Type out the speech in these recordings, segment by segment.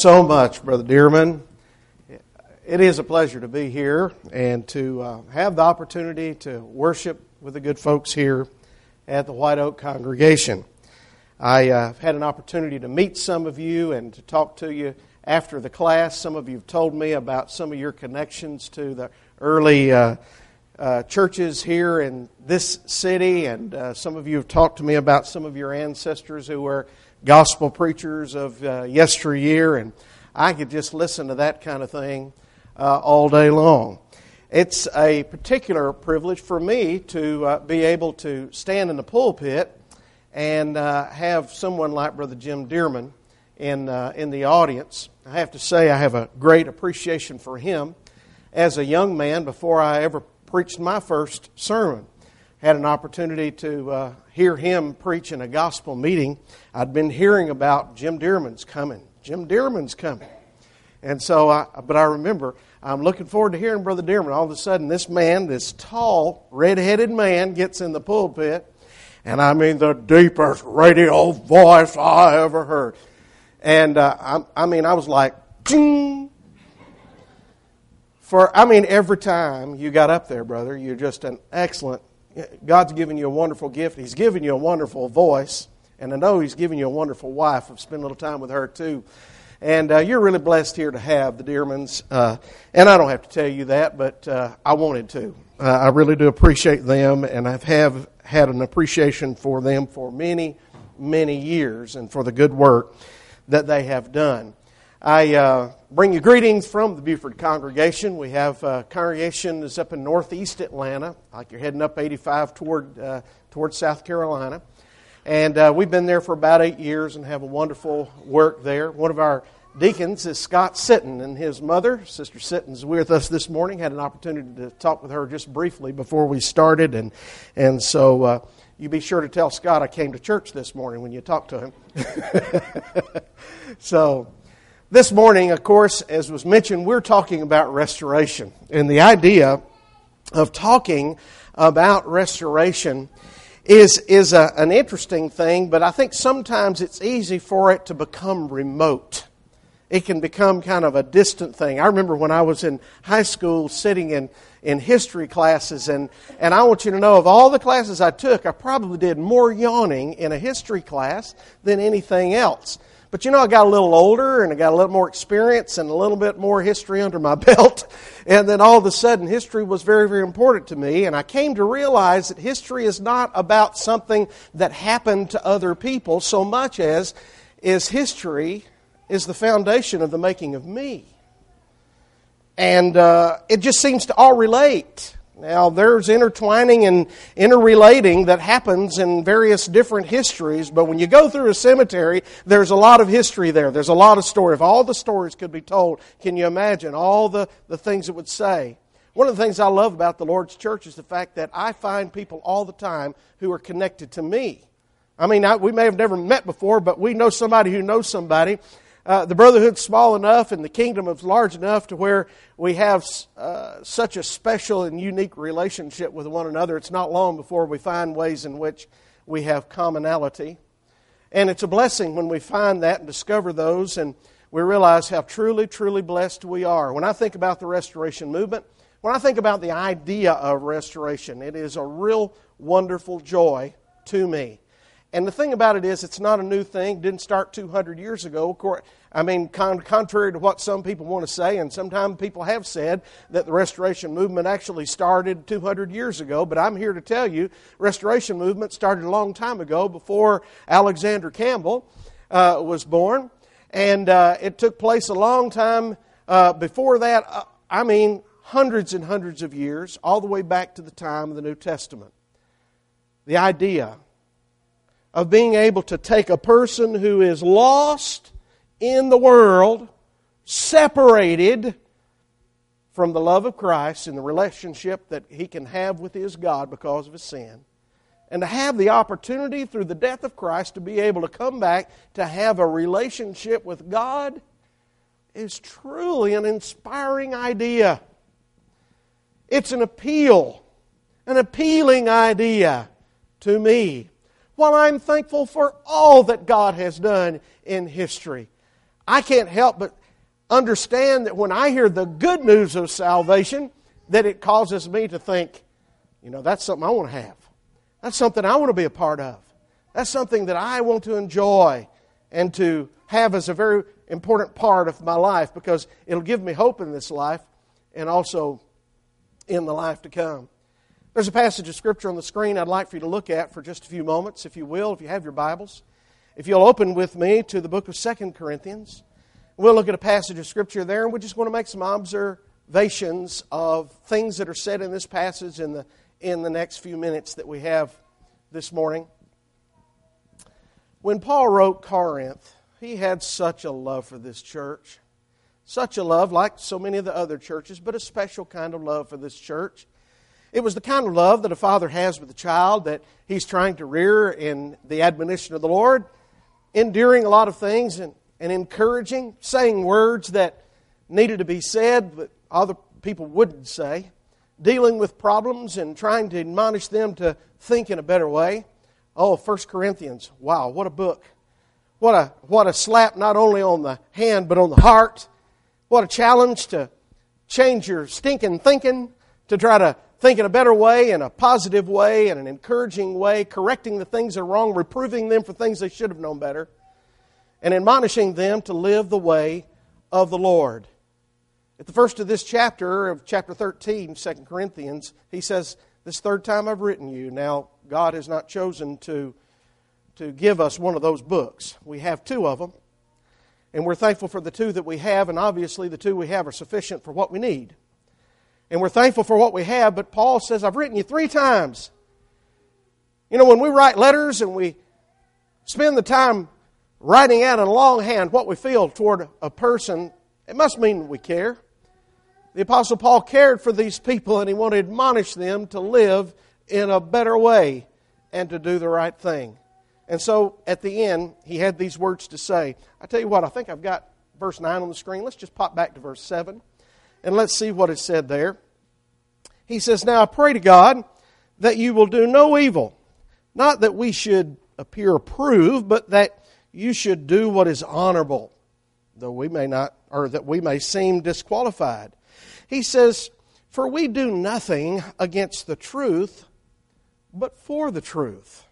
so much, Brother Dearman. It is a pleasure to be here and to uh, have the opportunity to worship with the good folks here at the White Oak congregation. I uh, had an opportunity to meet some of you and to talk to you after the class. Some of you have told me about some of your connections to the early uh, uh churches here in this city, and uh, some of you have talked to me about some of your ancestors who were gospel preachers of uh, yesteryear, and I could just listen to that kind of thing uh, all day long. It's a particular privilege for me to uh, be able to stand in the pulpit and uh, have someone like Brother Jim Dearman in, uh, in the audience. I have to say, I have a great appreciation for him as a young man before I ever preached my first sermon had an opportunity to uh, hear him preach in a gospel meeting. I'd been hearing about Jim Dearman's coming. Jim Dearman's coming. And so, I, but I remember, I'm looking forward to hearing Brother Dearman. All of a sudden, this man, this tall, red-headed man, gets in the pulpit, and I mean the deepest radio voice I ever heard. And uh, I, I mean, I was like, Ding! for I mean, every time you got up there, brother, you're just an excellent God's given you a wonderful gift. He's given you a wonderful voice. And I know He's given you a wonderful wife. I've spent a little time with her too. And uh, you're really blessed here to have the Dearmans. Uh, and I don't have to tell you that, but uh, I wanted to. Uh, I really do appreciate them, and I've have had an appreciation for them for many, many years and for the good work that they have done. I uh, bring you greetings from the Buford congregation. We have a congregation that's up in northeast Atlanta, like you're heading up 85 toward uh, toward South Carolina, and uh, we've been there for about eight years and have a wonderful work there. One of our deacons is Scott Sitton, and his mother, Sister Sitton's with us this morning. Had an opportunity to talk with her just briefly before we started, and and so. Uh, you be sure to tell Scott I came to church this morning when you talk to him. so, this morning, of course, as was mentioned, we're talking about restoration. And the idea of talking about restoration is, is a, an interesting thing, but I think sometimes it's easy for it to become remote. It can become kind of a distant thing. I remember when I was in high school sitting in, in history classes, and, and I want you to know of all the classes I took, I probably did more yawning in a history class than anything else. But you know, I got a little older and I got a little more experience and a little bit more history under my belt. And then all of a sudden, history was very, very important to me. And I came to realize that history is not about something that happened to other people so much as is history is the foundation of the making of me. And uh, it just seems to all relate. Now, there's intertwining and interrelating that happens in various different histories, but when you go through a cemetery, there's a lot of history there. There's a lot of story. If all the stories could be told, can you imagine all the, the things it would say? One of the things I love about the Lord's church is the fact that I find people all the time who are connected to me. I mean, I, we may have never met before, but we know somebody who knows somebody uh, the brotherhood's small enough and the kingdom is large enough to where we have uh, such a special and unique relationship with one another. It's not long before we find ways in which we have commonality. And it's a blessing when we find that and discover those and we realize how truly, truly blessed we are. When I think about the restoration movement, when I think about the idea of restoration, it is a real wonderful joy to me. And the thing about it is, it's not a new thing. It didn't start 200 years ago. Course, I mean, contrary to what some people want to say, and sometimes people have said that the Restoration Movement actually started 200 years ago, but I'm here to tell you, Restoration Movement started a long time ago before Alexander Campbell uh, was born, and uh, it took place a long time uh, before that. Uh, I mean, hundreds and hundreds of years, all the way back to the time of the New Testament. The idea of being able to take a person who is lost in the world, separated from the love of Christ and the relationship that he can have with his God because of his sin, and to have the opportunity through the death of Christ to be able to come back to have a relationship with God is truly an inspiring idea. It's an appeal, an appealing idea to me. While I'm thankful for all that God has done in history, I can't help but understand that when I hear the good news of salvation, that it causes me to think, you know, that's something I want to have. That's something I want to be a part of. That's something that I want to enjoy and to have as a very important part of my life because it'll give me hope in this life and also in the life to come. There's a passage of Scripture on the screen I'd like for you to look at for just a few moments, if you will, if you have your Bibles. If you'll open with me to the book of Second Corinthians, we'll look at a passage of Scripture there, and we just want to make some observations of things that are said in this passage in the, in the next few minutes that we have this morning. When Paul wrote Corinth, he had such a love for this church. Such a love, like so many of the other churches, but a special kind of love for this church. It was the kind of love that a father has with a child that he's trying to rear in the admonition of the Lord, enduring a lot of things and, and encouraging, saying words that needed to be said but other people wouldn't say, dealing with problems and trying to admonish them to think in a better way. Oh, 1 Corinthians, wow, what a book. What a, what a slap not only on the hand, but on the heart. What a challenge to change your stinking thinking, to try to think in a better way, in a positive way, in an encouraging way, correcting the things that are wrong, reproving them for things they should have known better, and admonishing them to live the way of the Lord. At the first of this chapter, of chapter 13, 2 Corinthians, he says, This third time I've written you. Now, God has not chosen to to give us one of those books. We have two of them, and we're thankful for the two that we have, and obviously the two we have are sufficient for what we need. And we're thankful for what we have, but Paul says, I've written you three times. You know, when we write letters and we spend the time writing out in longhand what we feel toward a person, it must mean we care. The Apostle Paul cared for these people and he wanted to admonish them to live in a better way and to do the right thing. And so at the end, he had these words to say. I tell you what, I think I've got verse 9 on the screen. Let's just pop back to verse 7 and let's see what it said there. He says, Now I pray to God that you will do no evil, not that we should appear approved, but that you should do what is honorable, though we may not, or that we may seem disqualified. He says, For we do nothing against the truth, but for the truth.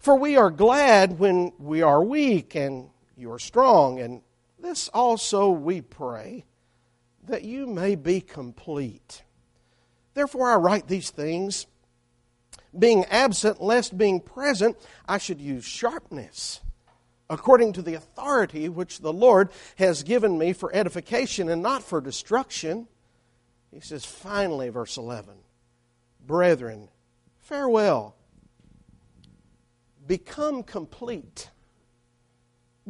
For we are glad when we are weak and you are strong. And this also we pray, that you may be complete. Therefore, I write these things, being absent, lest being present, I should use sharpness, according to the authority which the Lord has given me for edification and not for destruction. He says, finally, verse 11, Brethren, farewell become complete.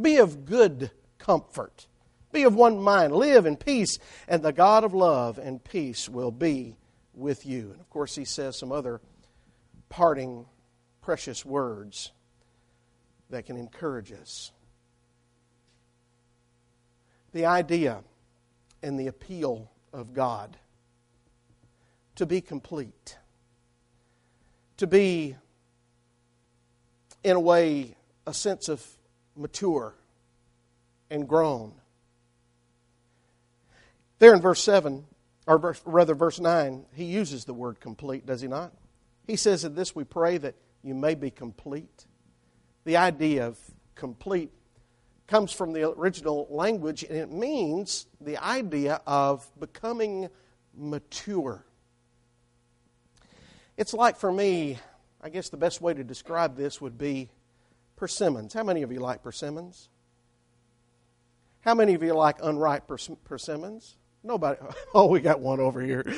Be of good comfort. Be of one mind. Live in peace, and the God of love and peace will be with you. And of course, he says some other parting, precious words that can encourage us. The idea and the appeal of God to be complete, to be in a way, a sense of mature and grown. There in verse 7, or rather verse 9, he uses the word complete, does he not? He says, In this we pray that you may be complete. The idea of complete comes from the original language, and it means the idea of becoming mature. It's like for me, I guess the best way to describe this would be persimmons. How many of you like persimmons? How many of you like unripe persimmons? Nobody. Oh, we got one over here.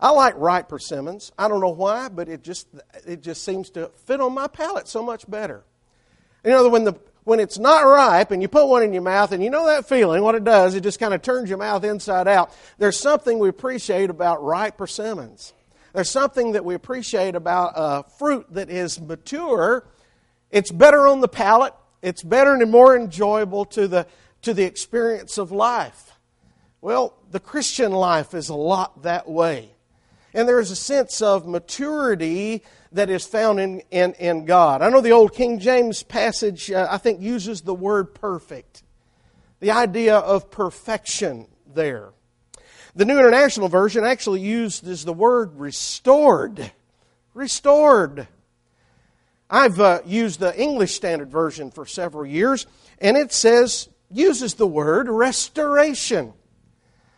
I like ripe persimmons. I don't know why, but it just it just seems to fit on my palate so much better. You know, when the when it's not ripe and you put one in your mouth and you know that feeling, what it does, it just kind of turns your mouth inside out. There's something we appreciate about ripe persimmons. There's something that we appreciate about a fruit that is mature. It's better on the palate. It's better and more enjoyable to the, to the experience of life. Well, the Christian life is a lot that way. And there is a sense of maturity that is found in, in, in God. I know the old King James passage, uh, I think, uses the word perfect. The idea of perfection there. The New International Version actually uses the word restored. Restored. I've uh, used the English Standard Version for several years, and it says, uses the word restoration.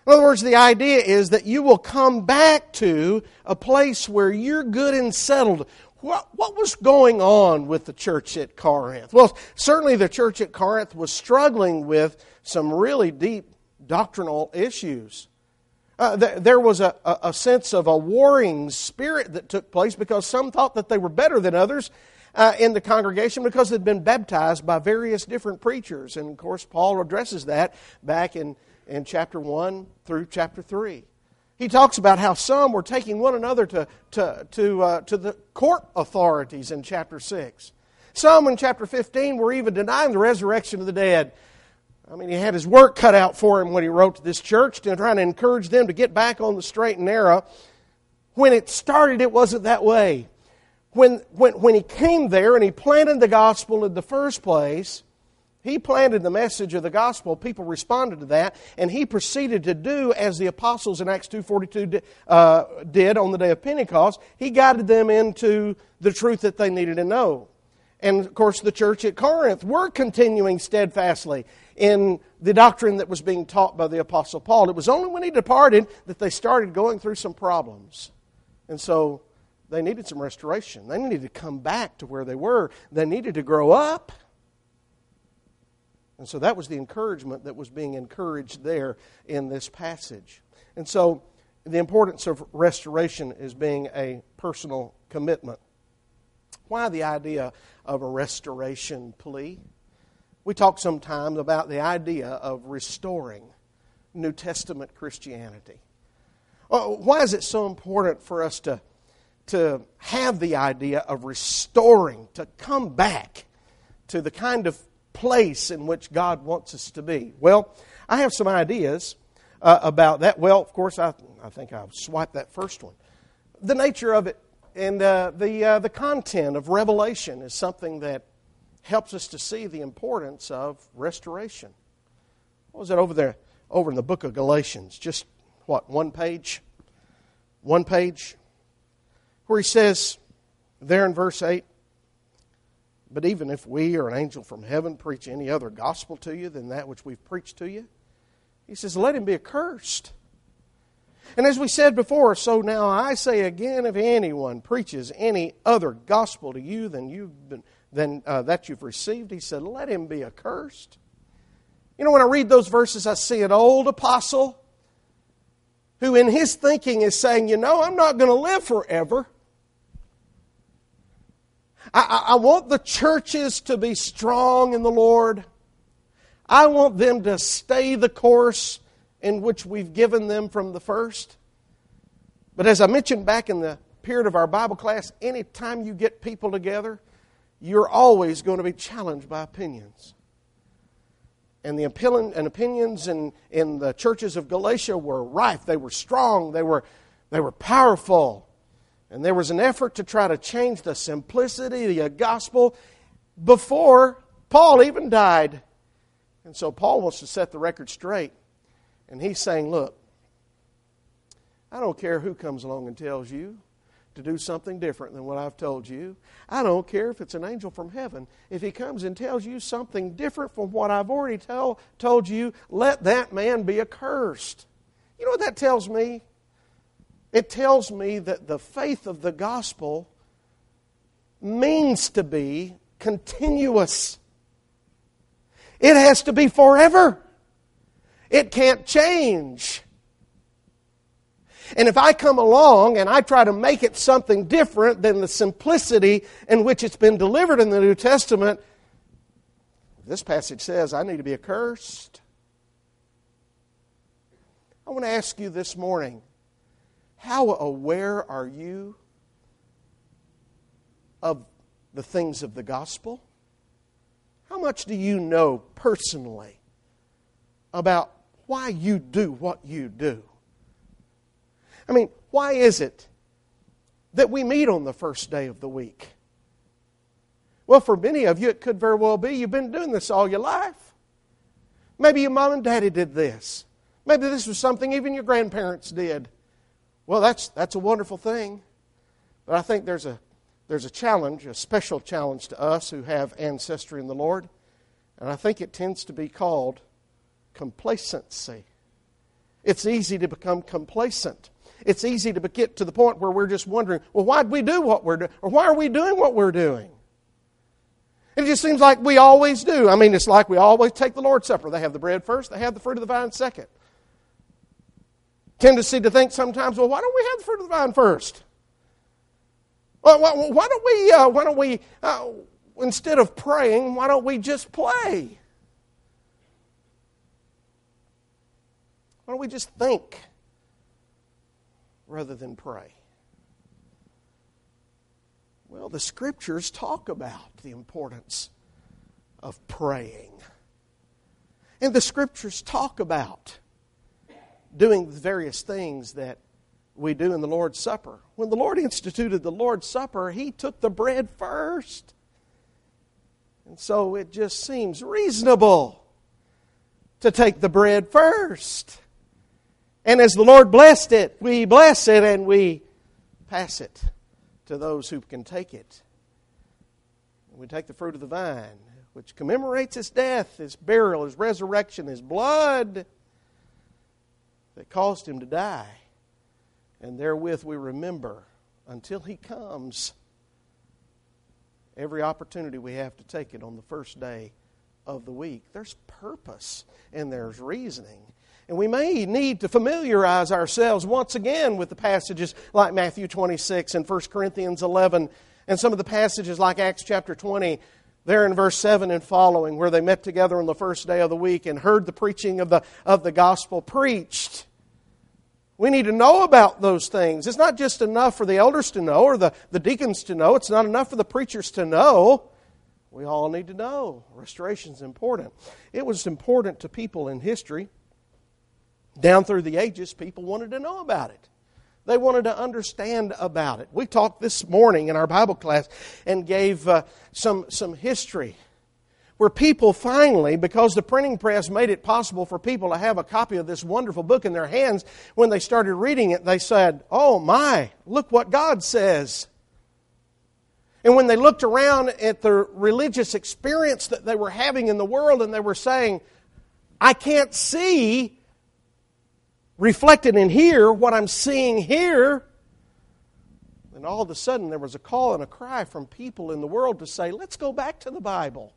In other words, the idea is that you will come back to a place where you're good and settled. What, what was going on with the church at Corinth? Well, certainly the church at Corinth was struggling with some really deep doctrinal issues. Uh, th- there was a, a, a, sense of a warring spirit that took place because some thought that they were better than others uh, in the congregation because they'd been baptized by various different preachers. And of course, Paul addresses that back in in chapter 1 through chapter 3. He talks about how some were taking one another to, to, to, uh, to the court authorities in chapter 6. Some in chapter 15 were even denying the resurrection of the dead. I mean, he had his work cut out for him when he wrote to this church to try to encourage them to get back on the straight and narrow. When it started, it wasn't that way. When, when, when he came there and he planted the gospel in the first place, he planted the message of the gospel. People responded to that, and he proceeded to do as the apostles in Acts 2.42 uh, did on the day of Pentecost. He guided them into the truth that they needed to know. And, of course, the church at Corinth were continuing steadfastly in the doctrine that was being taught by the Apostle Paul. It was only when he departed that they started going through some problems. And so they needed some restoration. They needed to come back to where they were. They needed to grow up. And so that was the encouragement that was being encouraged there in this passage. And so the importance of restoration is being a personal commitment. Why the idea of a restoration plea? We talk sometimes about the idea of restoring New Testament Christianity. Why is it so important for us to, to have the idea of restoring, to come back to the kind of place in which God wants us to be? Well, I have some ideas uh, about that. Well, of course, I, I think I'll swipe that first one. The nature of it and uh, the, uh, the content of Revelation is something that helps us to see the importance of restoration. What was it over there, over in the book of Galatians? Just what, one page? One page? Where he says, there in verse 8, but even if we or an angel from heaven preach any other gospel to you than that which we've preached to you, he says, let him be accursed. And as we said before, so now I say again, if anyone preaches any other gospel to you than you've been, than uh, that you've received, he said, let him be accursed. You know, when I read those verses, I see an old apostle who, in his thinking, is saying, you know, I'm not going to live forever. I, I want the churches to be strong in the Lord. I want them to stay the course in which we've given them from the first. But as I mentioned back in the period of our Bible class, anytime you get people together, you're always going to be challenged by opinions. And the opinions in, in the churches of Galatia were rife. They were strong. They were, they were powerful. And there was an effort to try to change the simplicity of the gospel before Paul even died. And so Paul wants to set the record straight. And he's saying, Look, I don't care who comes along and tells you to do something different than what I've told you. I don't care if it's an angel from heaven. If he comes and tells you something different from what I've already tell, told you, let that man be accursed. You know what that tells me? It tells me that the faith of the gospel means to be continuous. It has to be forever. It can't change. And if I come along and I try to make it something different than the simplicity in which it's been delivered in the New Testament, this passage says I need to be accursed. I want to ask you this morning how aware are you of the things of the gospel? How much do you know personally about why you do what you do? I mean, why is it that we meet on the first day of the week? Well, for many of you, it could very well be you've been doing this all your life. Maybe your mom and daddy did this. Maybe this was something even your grandparents did. Well, that's, that's a wonderful thing. But I think there's a, there's a challenge, a special challenge to us who have ancestry in the Lord. And I think it tends to be called complacency. It's easy to become complacent. It's easy to get to the point where we're just wondering, well, why'd we do what we're doing? Or why are we doing what we're doing? It just seems like we always do. I mean, it's like we always take the Lord's Supper. They have the bread first, they have the fruit of the vine second. Tendency to think sometimes, well, why don't we have the fruit of the vine first? Well, why, don't we, uh, why don't we uh, instead of praying, why don't we just play? Why don't we just think rather than pray? Well, the scriptures talk about the importance of praying. And the scriptures talk about doing the various things that we do in the Lord's Supper. When the Lord instituted the Lord's Supper, He took the bread first. And so it just seems reasonable to take the bread first. And as the Lord blessed it, we bless it and we pass it to those who can take it. We take the fruit of the vine, which commemorates his death, his burial, his resurrection, his blood that caused him to die. And therewith we remember until he comes every opportunity we have to take it on the first day of the week. There's purpose and there's reasoning. And we may need to familiarize ourselves once again with the passages like Matthew 26 and 1 Corinthians 11 and some of the passages like Acts chapter 20 there in verse 7 and following where they met together on the first day of the week and heard the preaching of the, of the gospel preached. We need to know about those things. It's not just enough for the elders to know or the, the deacons to know. It's not enough for the preachers to know. We all need to know. Restoration is important. It was important to people in history. Down through the ages, people wanted to know about it. They wanted to understand about it. We talked this morning in our Bible class and gave uh, some, some history where people finally, because the printing press made it possible for people to have a copy of this wonderful book in their hands, when they started reading it, they said, Oh my, look what God says. And when they looked around at the religious experience that they were having in the world and they were saying, I can't see reflected in here what I'm seeing here. And all of a sudden, there was a call and a cry from people in the world to say, let's go back to the Bible.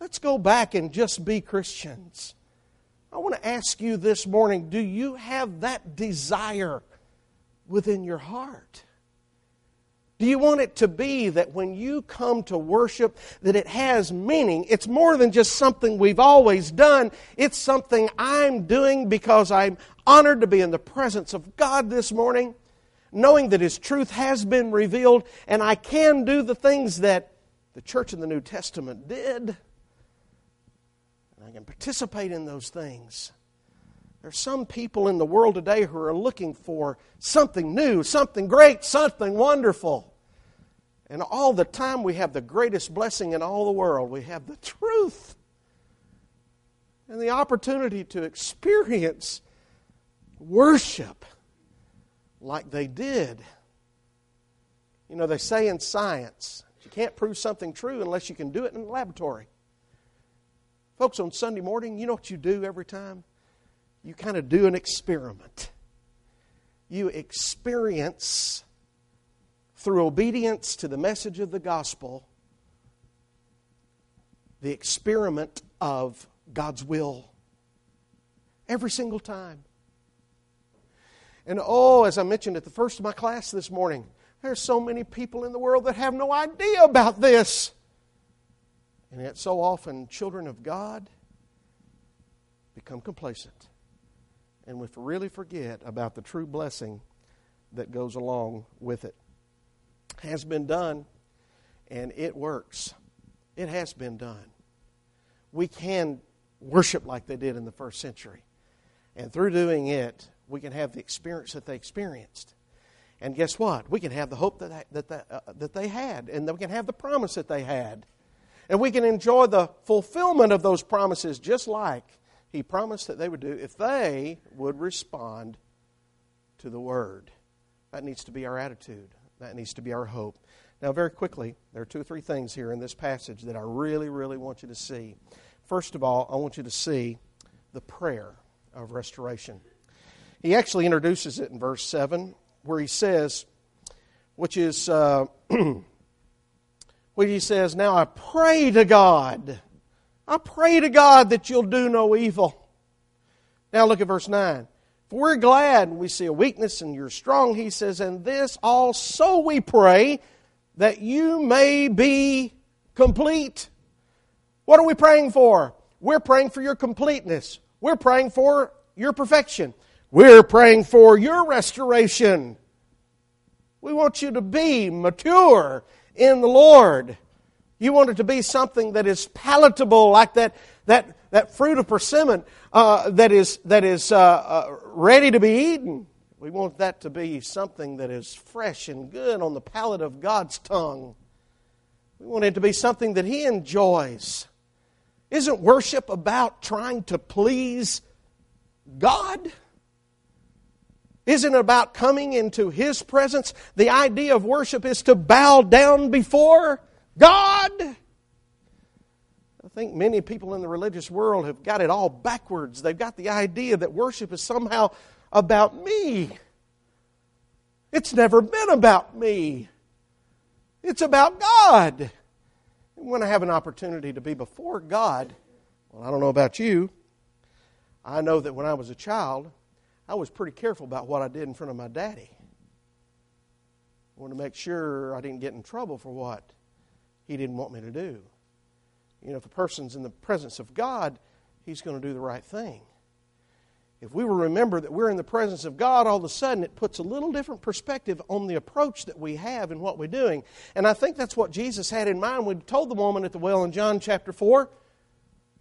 Let's go back and just be Christians. I want to ask you this morning do you have that desire within your heart? Do you want it to be that when you come to worship that it has meaning? It's more than just something we've always done. It's something I'm doing because I'm honored to be in the presence of God this morning, knowing that his truth has been revealed and I can do the things that the church in the New Testament did. And I can participate in those things. There's some people in the world today who are looking for something new, something great, something wonderful. And all the time we have the greatest blessing in all the world. We have the truth and the opportunity to experience worship like they did. You know, they say in science, you can't prove something true unless you can do it in the laboratory. Folks, on Sunday morning, you know what you do every time? You kind of do an experiment. You experience, through obedience to the message of the gospel, the experiment of God's will. Every single time. And oh, as I mentioned at the first of my class this morning, there's so many people in the world that have no idea about this. And yet, so often, children of God become complacent and we really forget about the true blessing that goes along with it. Has been done, and it works. It has been done. We can worship like they did in the first century. And through doing it, we can have the experience that they experienced. And guess what? We can have the hope that, that, that, uh, that they had, and we can have the promise that they had. And we can enjoy the fulfillment of those promises just like He promised that they would do if they would respond to the Word. That needs to be our attitude, that needs to be our hope. Now, very quickly, there are two or three things here in this passage that I really, really want you to see. First of all, I want you to see the prayer of restoration. He actually introduces it in verse 7, where he says, which is, uh, where he says, Now I pray to God. I pray to God that you'll do no evil. Now look at verse 9. We're glad we see a weakness and you're strong, he says, and this also we pray that you may be complete. What are we praying for? We're praying for your completeness. We're praying for your perfection. We're praying for your restoration. We want you to be mature in the Lord. You want it to be something that is palatable, like that, that, that fruit of persimmon uh, that is, that is uh, uh, ready to be eaten. We want that to be something that is fresh and good on the palate of God's tongue. We want it to be something that He enjoys. Isn't worship about trying to please God? Isn't it about coming into His presence? The idea of worship is to bow down before God. I think many people in the religious world have got it all backwards. They've got the idea that worship is somehow about me. It's never been about me. It's about God. And when I have an opportunity to be before God, well, I don't know about you. I know that when I was a child, I was pretty careful about what I did in front of my daddy. I wanted to make sure I didn't get in trouble for what he didn't want me to do. You know, if a person's in the presence of God, he's going to do the right thing. If we will remember that we're in the presence of God, all of a sudden it puts a little different perspective on the approach that we have and what we're doing. And I think that's what Jesus had in mind when he told the woman at the well in John chapter 4.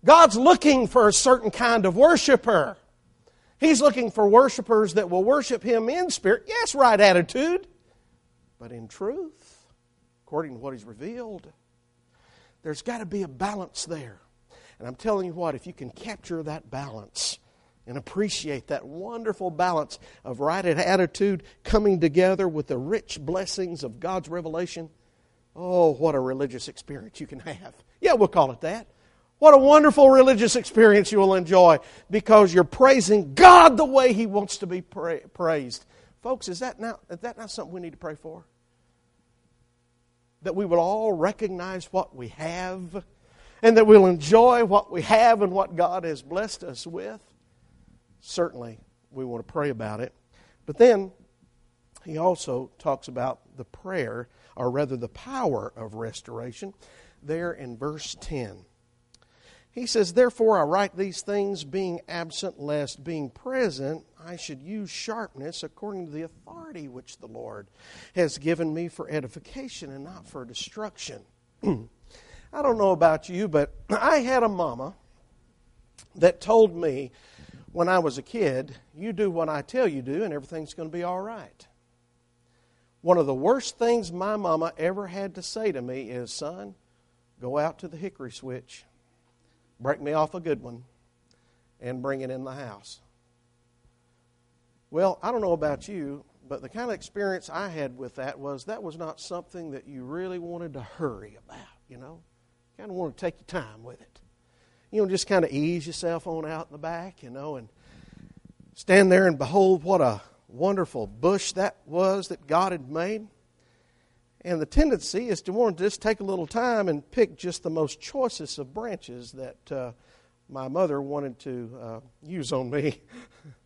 God's looking for a certain kind of worshiper. He's looking for worshipers that will worship Him in spirit. Yes, right attitude, but in truth, according to what He's revealed. There's got to be a balance there. And I'm telling you what, if you can capture that balance and appreciate that wonderful balance of right attitude coming together with the rich blessings of God's revelation, oh, what a religious experience you can have. Yeah, we'll call it that. What a wonderful religious experience you will enjoy because you're praising God the way He wants to be pra- praised. Folks, is that, not, is that not something we need to pray for? That we will all recognize what we have and that we'll enjoy what we have and what God has blessed us with? Certainly, we want to pray about it. But then, he also talks about the prayer, or rather the power of restoration, there in verse 10. He says, Therefore I write these things being absent, lest being present I should use sharpness according to the authority which the Lord has given me for edification and not for destruction. I don't know about you, but I had a mama that told me when I was a kid, you do what I tell you do and everything's going to be all right. One of the worst things my mama ever had to say to me is, son, go out to the hickory switch break me off a good one, and bring it in the house. Well, I don't know about you, but the kind of experience I had with that was that was not something that you really wanted to hurry about, you know? You kind of want to take your time with it. You know, just kind of ease yourself on out in the back, you know, and stand there and behold what a wonderful bush that was that God had made. And the tendency is to want to just take a little time and pick just the most choicest of branches that uh, my mother wanted to uh, use on me.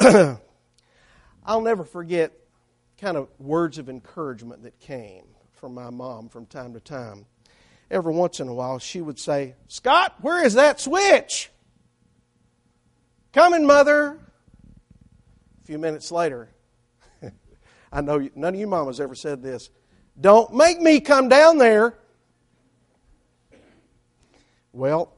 I'll never forget kind of words of encouragement that came from my mom from time to time. Every once in a while, she would say, Scott, where is that switch? Coming, mother. A few minutes later, I know none of you mamas ever said this. Don't make me come down there. Well,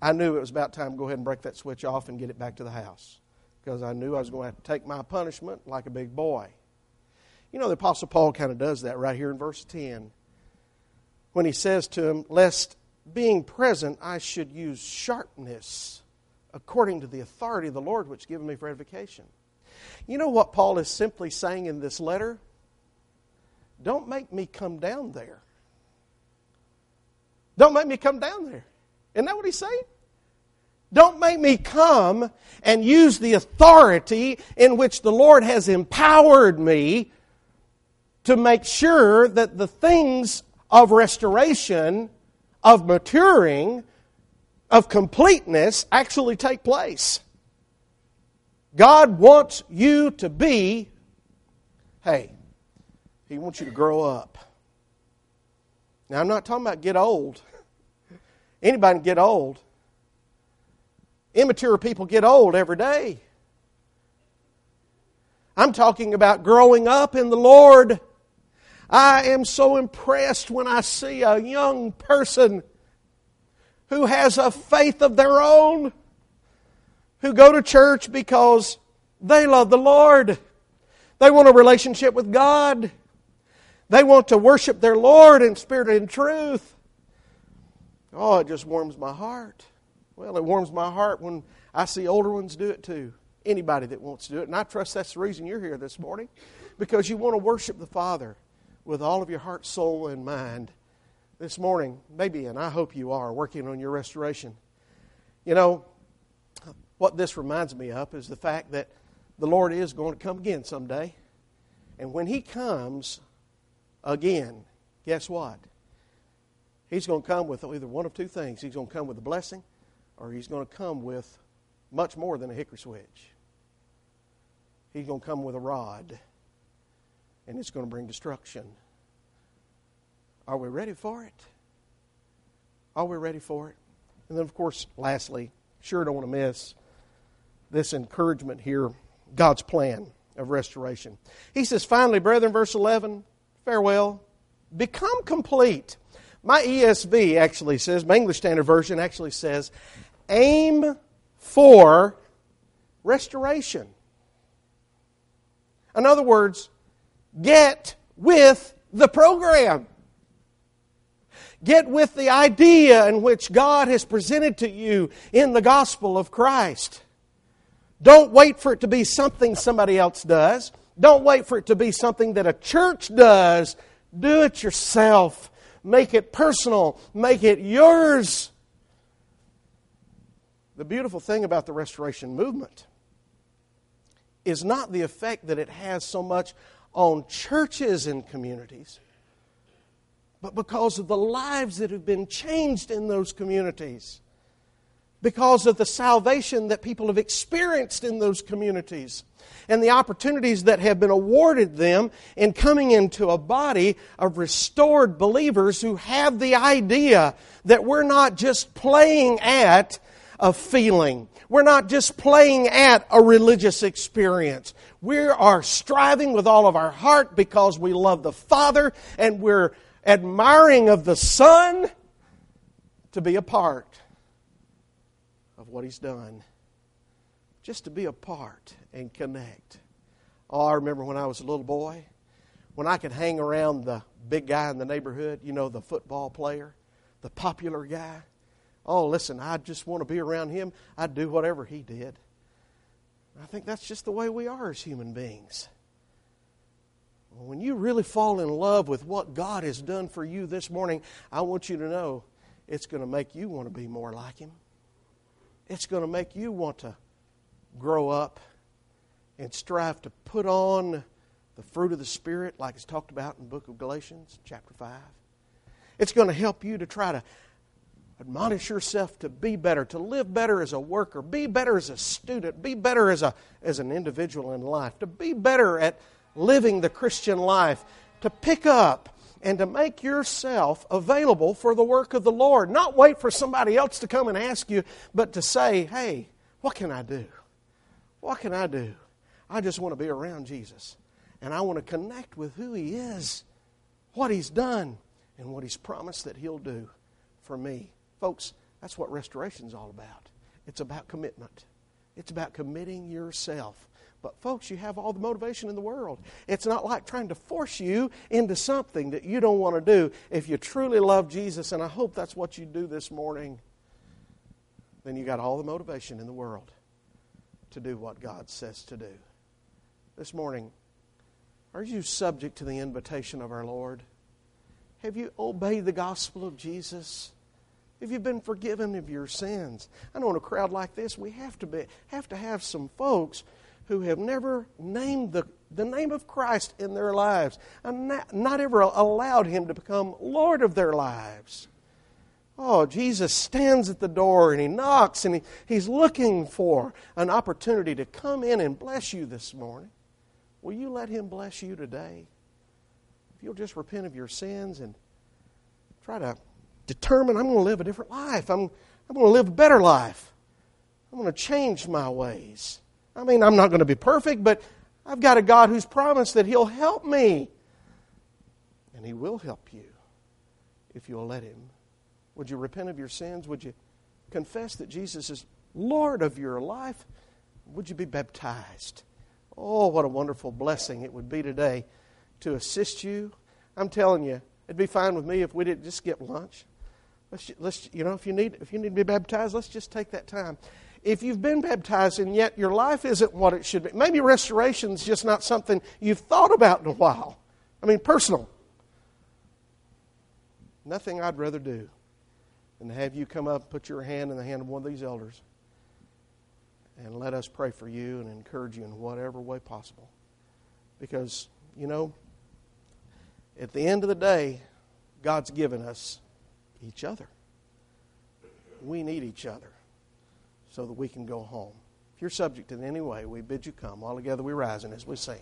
I knew it was about time to go ahead and break that switch off and get it back to the house because I knew I was going to have to take my punishment like a big boy. You know, the Apostle Paul kind of does that right here in verse 10 when he says to him, Lest being present I should use sharpness according to the authority of the Lord which given me for edification. You know what Paul is simply saying in this letter? Don't make me come down there. Don't make me come down there. Isn't that what he's saying? Don't make me come and use the authority in which the Lord has empowered me to make sure that the things of restoration, of maturing, of completeness actually take place. God wants you to be, hey, He wants you to grow up. Now, I'm not talking about get old. Anybody can get old. Immature people get old every day. I'm talking about growing up in the Lord. I am so impressed when I see a young person who has a faith of their own, who go to church because they love the Lord. They want a relationship with God. They want to worship their Lord in spirit and truth. Oh, it just warms my heart. Well, it warms my heart when I see older ones do it too. Anybody that wants to do it. And I trust that's the reason you're here this morning because you want to worship the Father with all of your heart, soul, and mind this morning, maybe, and I hope you are, working on your restoration. You know, what this reminds me of is the fact that the Lord is going to come again someday. And when He comes again, guess what? He's going to come with either one of two things. He's going to come with a blessing, or He's going to come with much more than a hickory switch. He's going to come with a rod, and it's going to bring destruction. Are we ready for it? Are we ready for it? And then, of course, lastly, sure don't want to miss this encouragement here God's plan of restoration. He says, finally, brethren, verse 11, farewell, become complete. My ESV actually says, my English Standard Version actually says, aim for restoration. In other words, get with the program. Get with the idea in which God has presented to you in the gospel of Christ. Don't wait for it to be something somebody else does. Don't wait for it to be something that a church does. Do it yourself. Make it personal. Make it yours. The beautiful thing about the restoration movement is not the effect that it has so much on churches and communities, but because of the lives that have been changed in those communities, because of the salvation that people have experienced in those communities, and the opportunities that have been awarded them in coming into a body of restored believers who have the idea that we're not just playing at a feeling. We're not just playing at a religious experience. We are striving with all of our heart because we love the Father and we're admiring of the Son to be a part of what He's done. Just to be a part and connect. Oh, I remember when I was a little boy, when I could hang around the big guy in the neighborhood, you know, the football player, the popular guy. Oh, listen, I just want to be around him. I'd do whatever he did. I think that's just the way we are as human beings. When you really fall in love with what God has done for you this morning, I want you to know it's going to make you want to be more like Him. It's going to make you want to grow up and strive to put on the fruit of the Spirit, like it's talked about in the book of Galatians, chapter 5. It's going to help you to try to admonish yourself to be better, to live better as a worker, be better as a student, be better as, a, as an individual in life, to be better at living the Christian life, to pick up and to make yourself available for the work of the Lord. Not wait for somebody else to come and ask you, but to say, hey, what can I do? What can I do? I just want to be around Jesus. And I want to connect with who He is, what He's done, and what He's promised that He'll do for me. Folks, that's what restoration is all about. It's about commitment. It's about committing yourself. But, folks, you have all the motivation in the world. It's not like trying to force you into something that you don't want to do. If you truly love Jesus, and I hope that's what you do this morning, then you got all the motivation in the world to do what God says to do. This morning, are you subject to the invitation of our Lord? Have you obeyed the gospel of Jesus? Have you've been forgiven of your sins? I know in a crowd like this, we have to, be, have, to have some folks who have never named the, the name of Christ in their lives and not, not ever allowed Him to become Lord of their lives. Oh, Jesus stands at the door and he knocks and he, he's looking for an opportunity to come in and bless you this morning. Will you let him bless you today? If you'll just repent of your sins and try to determine, I'm going to live a different life. I'm, I'm going to live a better life. I'm going to change my ways. I mean, I'm not going to be perfect, but I've got a God who's promised that He'll help me. And He will help you if you'll let Him. Would you repent of your sins? Would you confess that Jesus is Lord of your life? Would you be baptized? Oh, what a wonderful blessing it would be today to assist you. I'm telling you, it'd be fine with me if we didn't just skip lunch. Let's, let's, you know, if you need if you need to be baptized, let's just take that time. If you've been baptized and yet your life isn't what it should be, maybe restoration is just not something you've thought about in a while. I mean, personal. Nothing I'd rather do than have you come up, put your hand in the hand of one of these elders, and let us pray for you and encourage you in whatever way possible. Because, you know, at the end of the day, God's given us each other. We need each other so that we can go home. If you're subject in any way, we bid you come. All together we rise and as we sing.